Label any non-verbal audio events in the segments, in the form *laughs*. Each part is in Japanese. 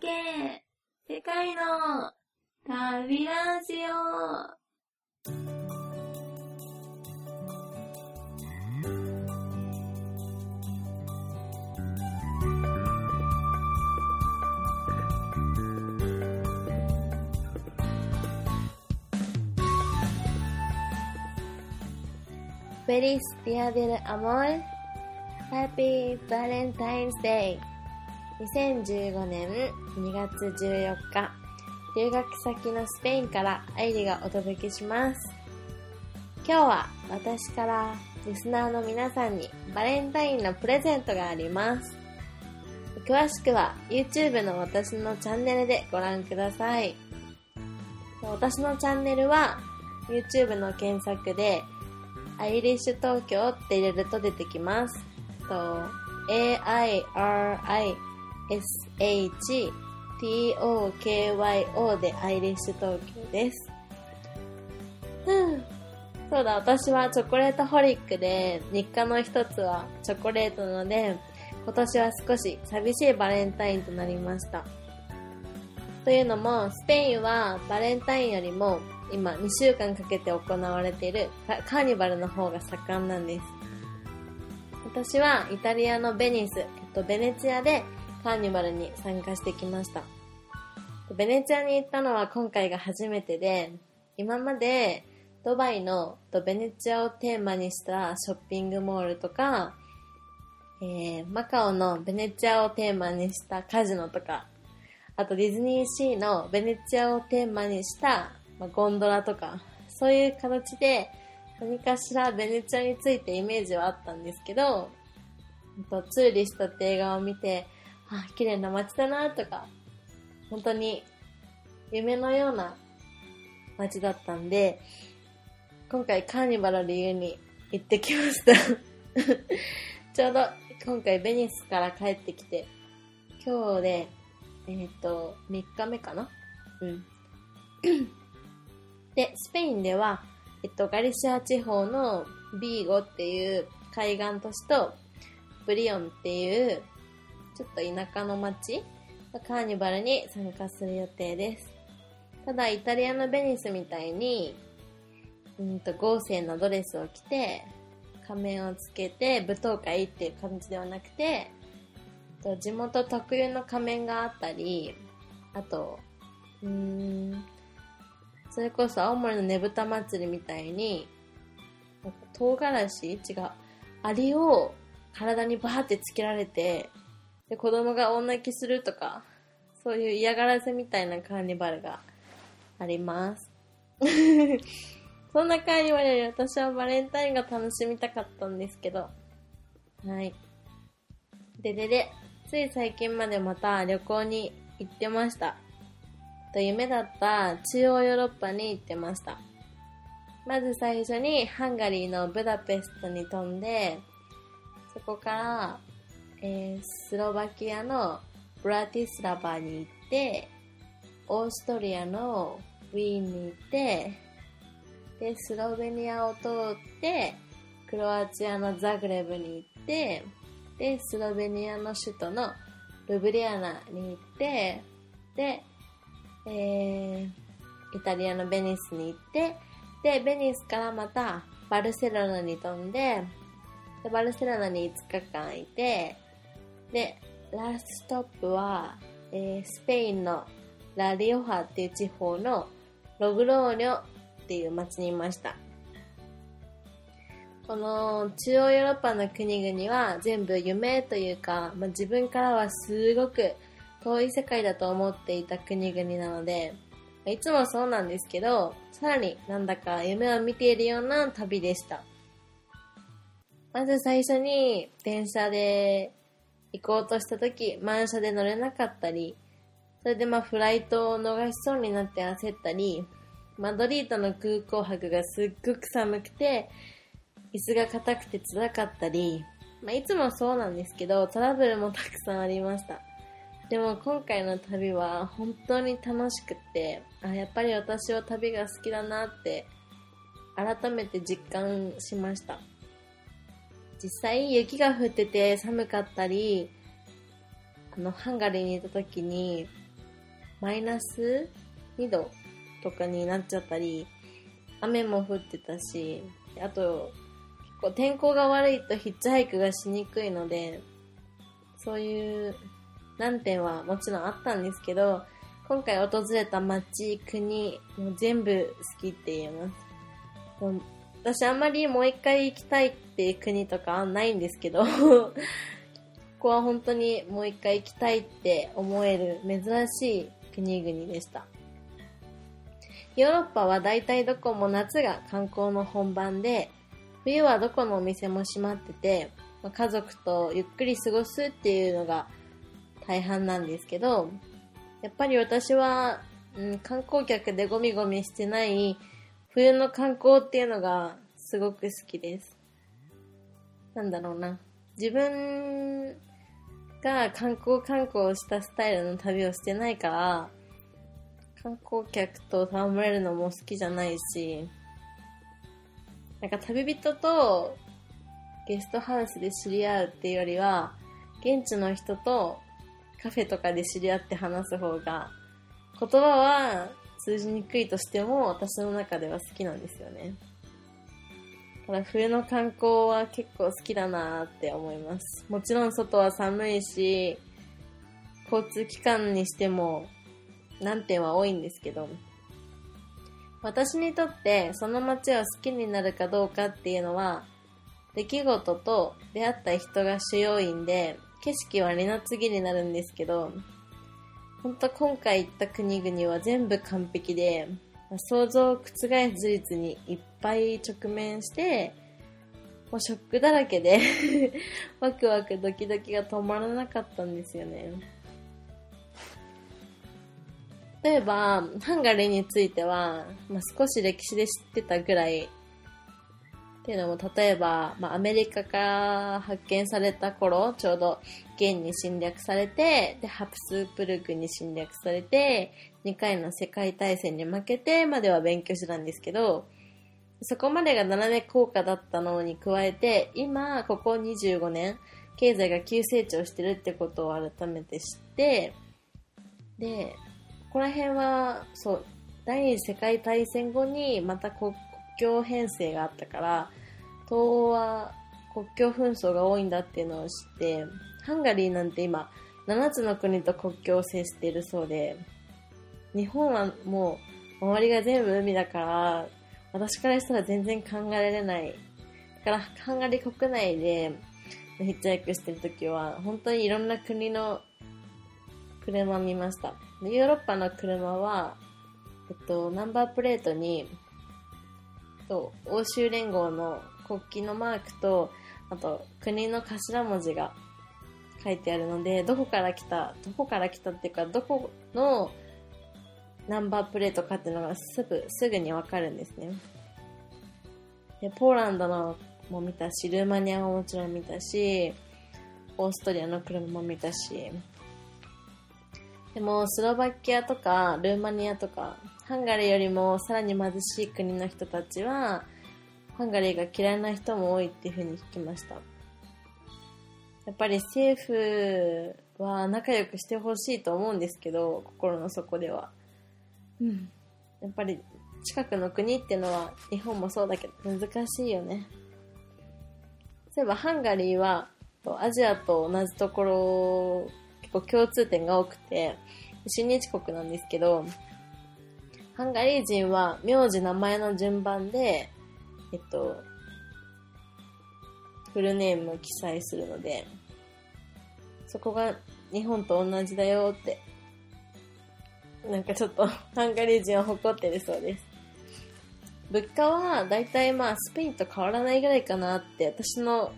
け世界の旅ラジオ。フェリスディアデルアモルハッピ2015年2月14日留学先のスペインからアイリがお届けします。今日は私からリスナーの皆さんにバレンタインのプレゼントがあります。詳しくは YouTube の私のチャンネルでご覧ください。私のチャンネルは YouTube の検索でアイリッシュ東京って入れると出てきます。と SHTOKYO でアイリッシュ東京です。そうだ、私はチョコレートホリックで、日課の一つはチョコレートなので、今年は少し寂しいバレンタインとなりました。というのも、スペインはバレンタインよりも今2週間かけて行われているカーニバルの方が盛んなんです。私はイタリアのベニス、えっと、ベネチアでカーニバルに参加してきました。ベネチアに行ったのは今回が初めてで、今までドバイのベネチアをテーマにしたショッピングモールとか、えー、マカオのベネチアをテーマにしたカジノとか、あとディズニーシーのベネチアをテーマにした、ゴンドラとか、そういう形で何かしらベネチアについてイメージはあったんですけど、とツーリストって映画を見て、あ、綺麗な街だなとか、本当に夢のような街だったんで、今回カーニバルを理由に行ってきました。*laughs* ちょうど今回ベニスから帰ってきて、今日で、えっ、と、3日目かな？うん。*clears throat* で、スペインでは、えっと、ガリシア地方のビーゴっていう海岸都市と、ブリオンっていう、ちょっと田舎の町のカーニバルに参加する予定です。ただ、イタリアのベニスみたいに、うんと、豪勢なドレスを着て、仮面をつけて舞踏会っていう感じではなくて、地元特有の仮面があったり、あと、うーん、それこそ青森のねぶた祭りみたいに、なんか唐辛子？違う。アリを体にバーってつけられて、で、子供が大泣きするとか、そういう嫌がらせみたいなカーニバルがあります。*laughs* そんなカーニバルより私はバレンタインが楽しみたかったんですけど。はい。ででで、つい最近までまた旅行に行ってました。と夢だった中央ヨーロッパに行ってました。まず最初にハンガリーのブダペストに飛んで、そこから、えー、スロバキアのブラティスラバに行って、オーストリアのウィーンに行って、で、スロベニアを通って、クロアチアのザグレブに行って、で、スロベニアの首都のルブリアナに行って、で、えー、イタリアのベニスに行って、で、ベニスからまたバルセロナに飛んで、でバルセロナに5日間いて、で、ラストップは、えー、スペインのラリオハっていう地方のログローニョっていう町にいました。この中央ヨーロッパの国々は全部夢というか、まあ、自分からはすごく遠い世界だと思っていた国々なので、いつもそうなんですけど、さらになんだか夢を見ているような旅でした。まず最初に電車で行こうとした時、満車で乗れなかったり、それでまあフライトを逃しそうになって焦ったり、マドリードの空港泊がすっごく寒くて、椅子が硬くて辛かったり、まあ、いつもそうなんですけど、トラブルもたくさんありました。でも今回の旅は本当に楽しくって、あ、やっぱり私は旅が好きだなって改めて実感しました。実際雪が降ってて寒かったり、あの、ハンガリーにいた時に、マイナス2度とかになっちゃったり、雨も降ってたし、あと、結構天候が悪いとヒッチハイクがしにくいので、そういう難点はもちろんあったんですけど、今回訪れた街、国、もう全部好きって言えます。私あんまりもう一回行きたいっていう国とかないんですけど *laughs* ここは本当にもう一回行きたいって思える珍しい国々でした。ヨーロッパは大体どこも夏が観光の本番で、冬はどこのお店も閉まってて、家族とゆっくり過ごすっていうのが大半なんですけど、やっぱり私は、うん、観光客でゴミゴミしてない冬の観光っていうのがすごく好きです。なんだろうな。自分が観光観光したスタイルの旅をしてないから、観光客と戯れるのも好きじゃないし、なんか旅人とゲストハウスで知り合うっていうよりは、現地の人とカフェとかで知り合って話す方が、言葉は通じにくいとしても私の中では好きなんですよね。ただ冬の観光は結構好きだなって思います。もちろん外は寒いし、交通機関にしても難点は多いんですけど、私にとってその街を好きになるかどうかっていうのは、出来事と出会った人が主要因で、景色は二の次になるんですけど、本当今回行った国々は全部完璧で、想像を覆す事実にいっぱい直面して、もうショックだらけで *laughs* ワクワクドキドキが止まらなかったんですよね。例えば、ハンガリーについては、まあ、少し歴史で知ってたぐらい、っていうのも、例えば、まあ、アメリカから発見された頃、ちょうど、元に侵略されて、で、ハプスブルクに侵略されて、2回の世界大戦に負けてまでは勉強してたんですけど、そこまでが斜め効果だったのに加えて、今、ここ25年、経済が急成長してるってことを改めて知って、で、ここら辺は、そう、第二次世界大戦後にまた国境編成があったから、東欧は国境紛争が多いんだっていうのを知って、ハンガリーなんて今、7つの国と国境を接しているそうで、日本はもう、周りが全部海だから、私からしたら全然考えられない。だから、ハンガリー国内でヒッチハイクしてるときは、本当にいろんな国の車見ました。ヨーロッパの車は、えっと、ナンバープレートに、と欧州連合の国旗のマークと、あと、国の頭文字が書いてあるので、どこから来た、どこから来たっていうか、どこのナンバープレートかっていうのがすぐ、すぐにわかるんですね。で、ポーランドのも見たし、ルーマニアももちろん見たし、オーストリアの車も見たし、でも、スロバキアとか、ルーマニアとか、ハンガリーよりもさらに貧しい国の人たちは、ハンガリーが嫌いな人も多いっていう風に聞きました。やっぱり政府は仲良くしてほしいと思うんですけど、心の底では。うん。やっぱり近くの国っていうのは日本もそうだけど難しいよね。そういえばハンガリーはアジアと同じところ結構共通点が多くて、親日国なんですけど、ハンガリー人は名字名前の順番で、えっと、フルネームを記載するので、そこが日本と同じだよって、なんかちょっとハンガリー人は誇ってるそうです。物価はだいたいまあスペインと変わらないぐらいかなって私の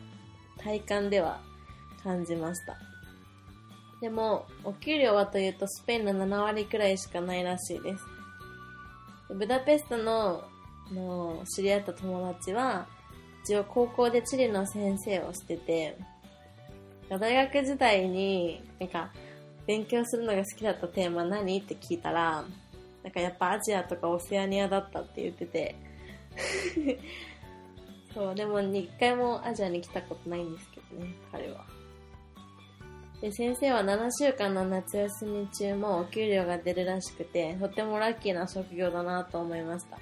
体感では感じました。でも、お給料はというとスペインの7割くらいしかないらしいです。ブダペストのの知り合った友達は、一応高校で地理の先生をしてて、大学時代に、なんか、勉強するのが好きだったテーマ何？って聞いたら、なんかやっぱアジアとかオセアニアだったって言ってて、*laughs* そう、でも一回もアジアに来たことないんですけどね、彼は。で、先生は7週間の夏休み中もお給料が出るらしくて、とてもラッキーな職業だなと思いました。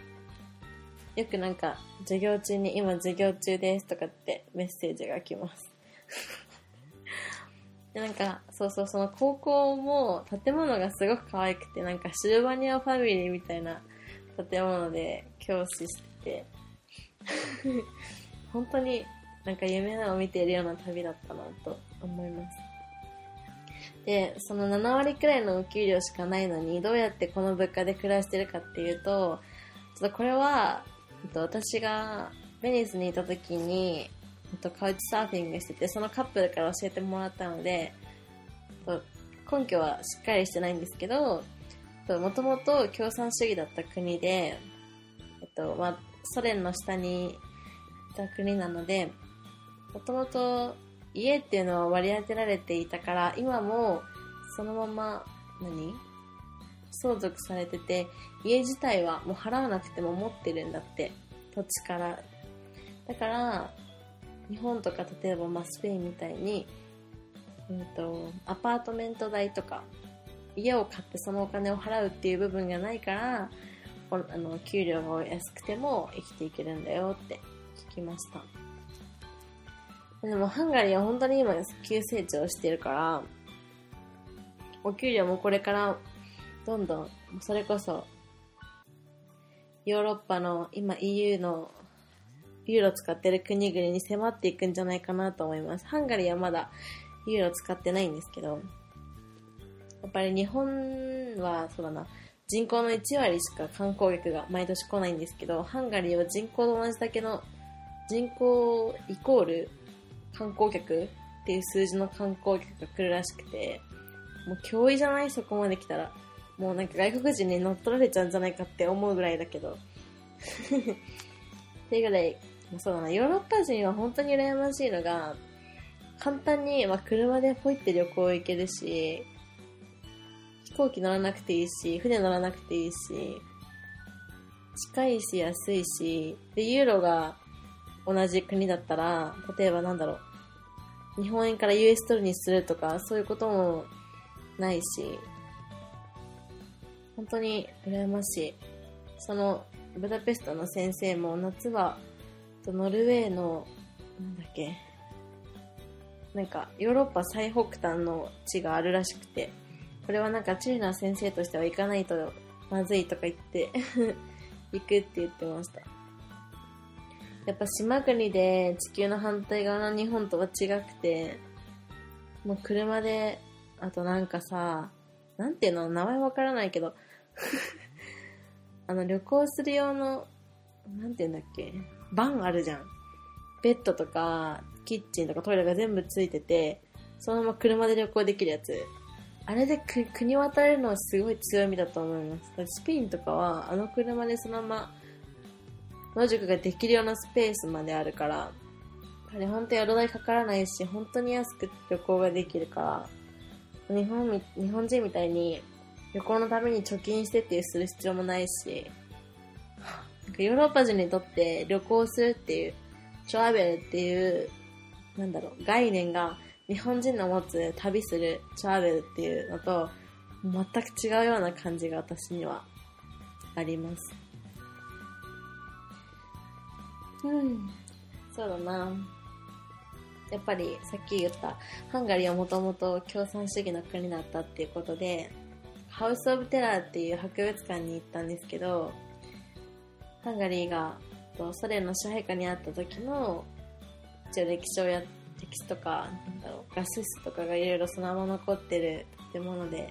よくなんか、授業中に今授業中ですとかってメッセージが来ます。で、*laughs* なんか、そうそう、その高校も建物がすごく可愛くて、なんかシルバニアファミリーみたいな建物で教師してて、*laughs* 本当になんか夢を見ているような旅だったなと思います。で、その7割くらいのお給料しかないのに、どうやってこの物価で暮らしてるかっていうと、ちょっとこれは、えっと私がベニスにいた時に、えっとカウチサーフィングしてて、そのカップルから教えてもらったので、えっと根拠はしっかりしてないんですけど、もともと共産主義だった国で、えっと、まあ、ソ連の下にいた国なので、もともと家っていうのは割り当てられていたから、今もそのまま、何？相続されてて、家自体はもう払わなくても持ってるんだって、土地から。だから、日本とか例えばまスペインみたいに、うんと、アパートメント代とか、家を買ってそのお金を払うっていう部分がないから、あの給料が安くても生きていけるんだよって聞きました。でもハンガリーは本当に今急成長してるから、お給料もこれからどんどん、それこそ、ヨーロッパの今 EU のユーロ使ってる国々に迫っていくんじゃないかなと思います。ハンガリーはまだユーロ使ってないんですけど、やっぱり日本は、そうだな、人口の1割しか観光客が毎年来ないんですけど、ハンガリーは人口と同じだけの人口イコール観光客っていう数字の観光客が来るらしくて、もう脅威じゃない？そこまで来たら。もうなんか外国人に乗っ取られちゃうんじゃないかって思うぐらいだけど。*laughs* っていうぐらい、そうだな、ヨーロッパ人は本当に羨ましいのが、簡単に、まあ、車でポイって旅行行けるし、飛行機乗らなくていいし、船乗らなくていいし、近いし安いし、で、ユーロが同じ国だったら、例えばなんだろう、日本円から US ドルにするとか、そういうこともないし、本当に羨ましい。その、ブダペストの先生も夏は、ノルウェーの、なんだっけ、なんか、ヨーロッパ最北端の地があるらしくて、これはなんかチリな先生としては行かないとまずいとか言って *laughs* 行くって言ってました。やっぱ島国で地球の反対側の日本とは違くて、もう車で、あとなんかさ、なんていうの名前わからないけど、*laughs* あの旅行する用の、なんていうんだっけバンあるじゃん。ベッドとか、キッチンとかトイレが全部ついてて、そのまま車で旅行できるやつ。あれで国渡れるのはすごい強みだと思います。スペインとかは、あの車でそのまま、野宿ができるようなスペースまであるから、あれ本当宿代かからないし、本当に安く旅行ができるから、日本、日本人みたいに旅行のために貯金してっていうする必要もないし、なんかヨーロッパ人にとって旅行するっていう、トラベルっていう、なんだろう、概念が日本人の持つ旅するトラベルっていうのと全く違うような感じが私にはあります。うん、そうだな。やっぱりさっき言ったハンガリーはもともと共産主義の国だったっていうことで、ハウス・オブ・テラーっていう博物館に行ったんですけど、ハンガリーがソ連の支配下にあった時の一応歴史をや歴史とかなんだろうガス室とかがいろいろそのまま残ってる建物で、はあ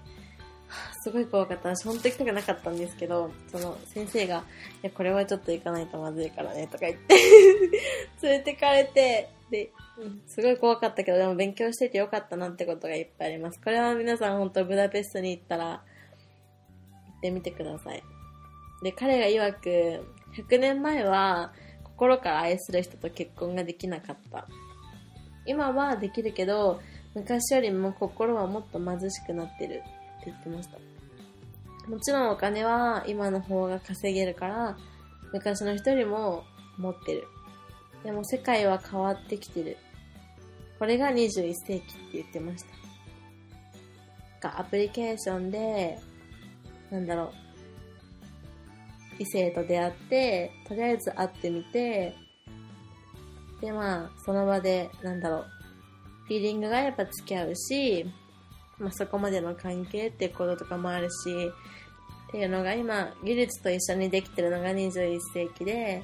すごい怖かった。私本当に行きたくなかったんですけどその先生が「いやこれはちょっと行かないとまずいからね」とか言って *laughs* 連れてかれてで、すごい怖かったけどでも勉強しててよかったなってことがいっぱいあります。これは皆さん本当ブダペストに行ったら行ってみてください。で彼が曰く100年前は心から愛する人と結婚ができなかった。今はできるけど昔よりも心はもっと貧しくなってる。言ってました。もちろんお金は今の方が稼げるから昔の人よりも持ってる。でも世界は変わってきてる。これが21世紀って言ってました。かアプリケーションで、なんだろう、異性と出会って、とりあえず会ってみて、で、まあ、その場で、なんだろう、フィーリングがやっぱ付き合うし、まあそこまでの関係っていうこととかもあるし、っていうのが今、技術と一緒にできてるのが21世紀で、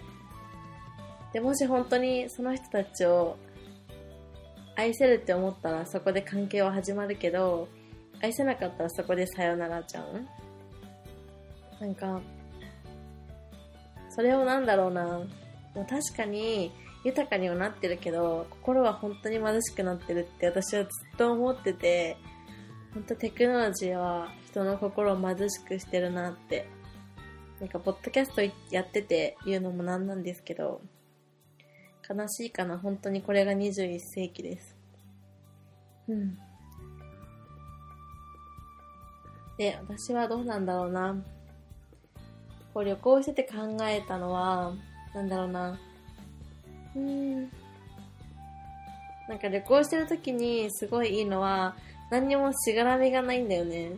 で、もし本当にその人たちを愛せるって思ったらそこで関係は始まるけど、愛せなかったらそこでさよならちゃん。なんか、それをなんだろうな、も確かに豊かにはなってるけど、心は本当に貧しくなってるって私はずっと思ってて、本当テクノロジーは人の心を貧しくしてるなって。なんか、ポッドキャストやってて言うのもなんなんですけど、悲しいかな、本当にこれが21世紀です。うん。で、私はどうなんだろうな。こう旅行してて考えたのは、なんだろうな。うーん。なんか旅行してる時にすごいいいのは、何にもしがらみがないんだよね。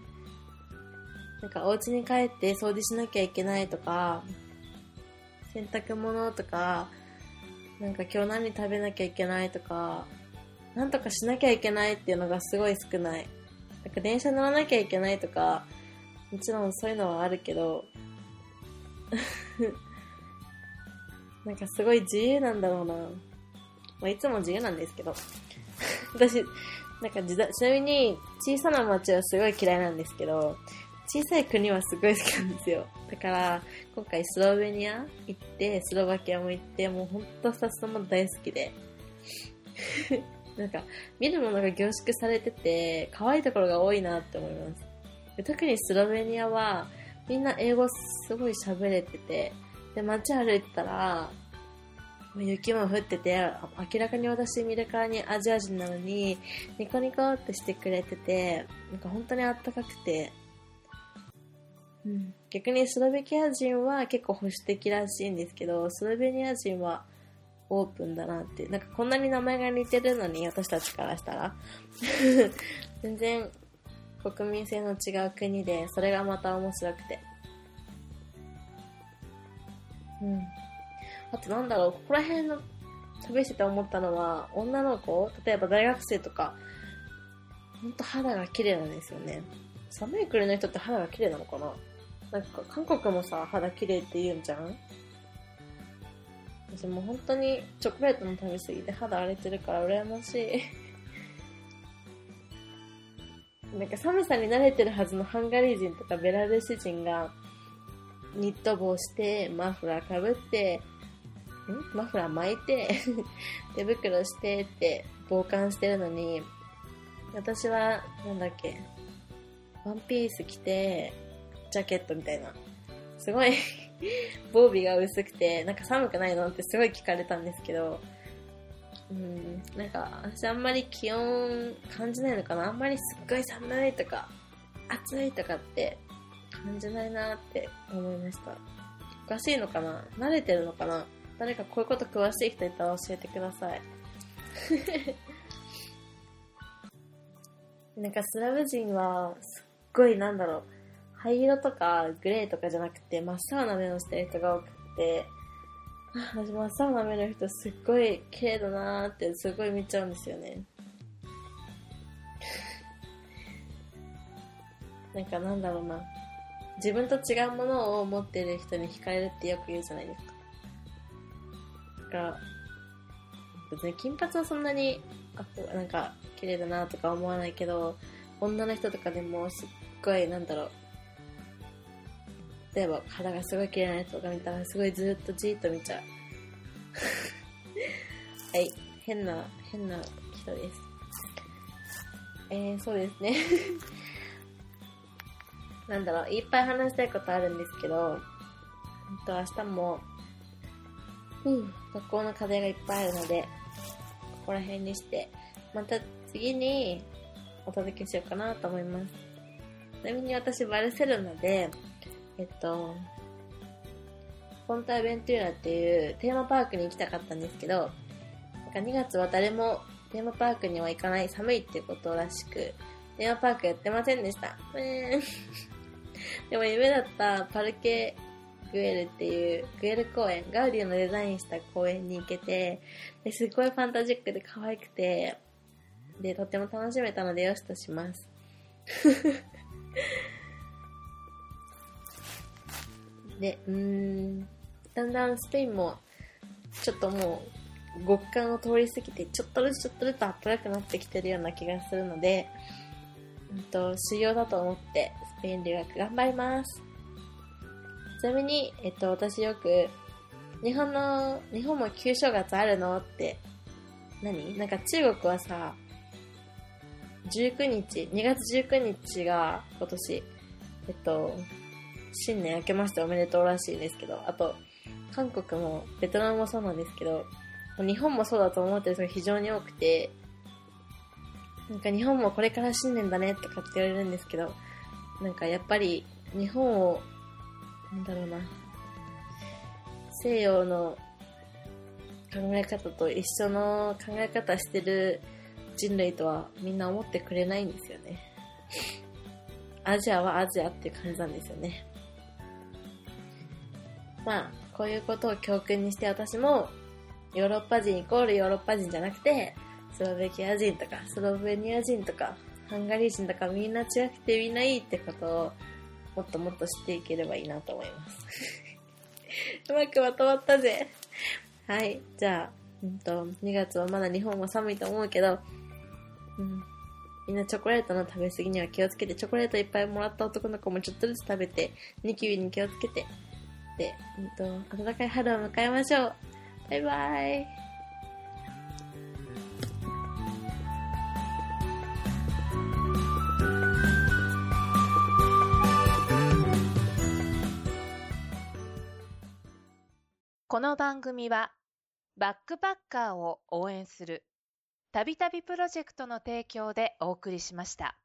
なんかお家に帰って掃除しなきゃいけないとか、洗濯物とか、なんか今日何食べなきゃいけないとか、なんとかしなきゃいけないっていうのがすごい少ない。なんか電車乗らなきゃいけないとか、もちろんそういうのはあるけど、*laughs* なんかすごい自由なんだろうな。まあ、いつも自由なんですけど。*laughs* 私、なんか、ちなみに小さな町はすごい嫌いなんですけど、小さい国はすごい好きなんですよ。だから、今回スロベニア行って、スロバキアも行って、もうほんと2つとも大好きで。*laughs* なんか、見るものが凝縮されてて、可愛いところが多いなって思います。特にスロベニアは、みんな英語すごい喋れてて、で、街歩いてたら、雪も降ってて、あ明らかに私見るからにアジア人なのに、ニコニコってしてくれてて、なんか本当にあったかくて、うん、逆にスロベキア人は結構保守的らしいんですけど、スロベニア人はオープンだなって。なんかこんなに名前が似てるのに、私たちからしたら。*laughs* 全然国民性の違う国で、それがまた面白くて。うん。あとなんだろう、ここら辺の旅してて思ったのは、女の子、例えば大学生とか、ほんと肌が綺麗なんですよね。寒い国の人って肌が綺麗なのかな？なんか韓国もさ、肌綺麗って言うんじゃん？私もう本当にチョコレートの食べ過ぎて肌荒れてるから羨ましい。*laughs* なんか寒さに慣れてるはずのハンガリー人とかベラルーシ人がニット帽して、マフラーかぶって、マフラー巻いて、*laughs* 手袋してって防寒してるのに、私は、なんだっけ、ワンピース着て、ジャケットみたいな。すごい *laughs* 防備が薄くて、なんか寒くないのってすごい聞かれたんですけど、うん、なんか私あんまり気温感じないのかなあんまりすっごい寒いとか、暑いとかって感じないなって思いました。おかしいのかな？慣れてるのかな？誰かこういうこと詳しい人いたら教えてください。*laughs* なんかスラブ人はすっごいなんだろう、灰色とかグレーとかじゃなくて真っ青な目をしてる人が多くて、私真っ青な目の人すっごい綺麗だなーってすごい見ちゃうんですよね。*laughs* なんかなんだろうな。自分と違うものを持ってる人に惹かれるってよく言うじゃないですか。だか、金髪はそんなに、あなんか綺麗だなとか思わないけど、女の人とかでもすっごい、なんだろう、例えば肌がすごい綺麗な人とか見たらすごいずっとじーっと見ちゃう。*laughs* はい、変な、変な人です。えー、そうですね。*laughs* なんだろう、いっぱい話したいことあるんですけど、本当明日も、うん、学校の課題がいっぱいあるので、ここら辺にして、また次にお届けしようかなと思います。ちなみに私、バルセロナで、えっと、ポンターベントゥーラっていうテーマパークに行きたかったんですけど、なんか2月は誰もテーマパークには行かない寒いってことらしく、テーマパークやってませんでした。*laughs* でも夢だったパルケ・グエルっていう、グエル公園、ガウディのデザインした公園に行けて、ですごいファンタジックで可愛くて、で、とっても楽しめたのでよしとします。*laughs* で、うん、だんだんスペインも、ちょっともう、極寒を通り過ぎて、ちょっとずつちょっとずつ暖かくなってきてるような気がするので、うんと、修行だと思って、スペイン留学頑張ります。ちなみに、えっと、私よく、日本の、日本も旧正月あるのって、何？なんか中国はさ、19日、2月19日が今年、えっと、新年明けましておめでとうらしいんですけど、あと、韓国もベトナムもそうなんですけど、日本もそうだと思ってる人が非常に多くて、なんか日本もこれから新年だねとかって言われるんですけど、なんかやっぱり日本を、なんだろうな、西洋の考え方と一緒の考え方してる人類とはみんな思ってくれないんですよね。*laughs* アジアはアジアっていう感じなんですよね。まあ、こういうことを教訓にして私も、ヨーロッパ人イコールヨーロッパ人じゃなくて、スロベキア人とか、スロベニア人とか、ハンガリー人とかみんな違くてみんないいってことを、もっともっと知っていければいいなと思います。*laughs* うまくまとまったぜ。はい。じゃあ、うんと、2月はまだ日本は寒いと思うけど、うん。みんなチョコレートの食べ過ぎには気をつけて、チョコレートいっぱいもらった男の子もちょっとずつ食べて、ニキビに気をつけて、で、うんと、暖かい春を迎えましょう。バイバイ。この番組はバックパッカーを応援するたびたびプロジェクトの提供でお送りしました。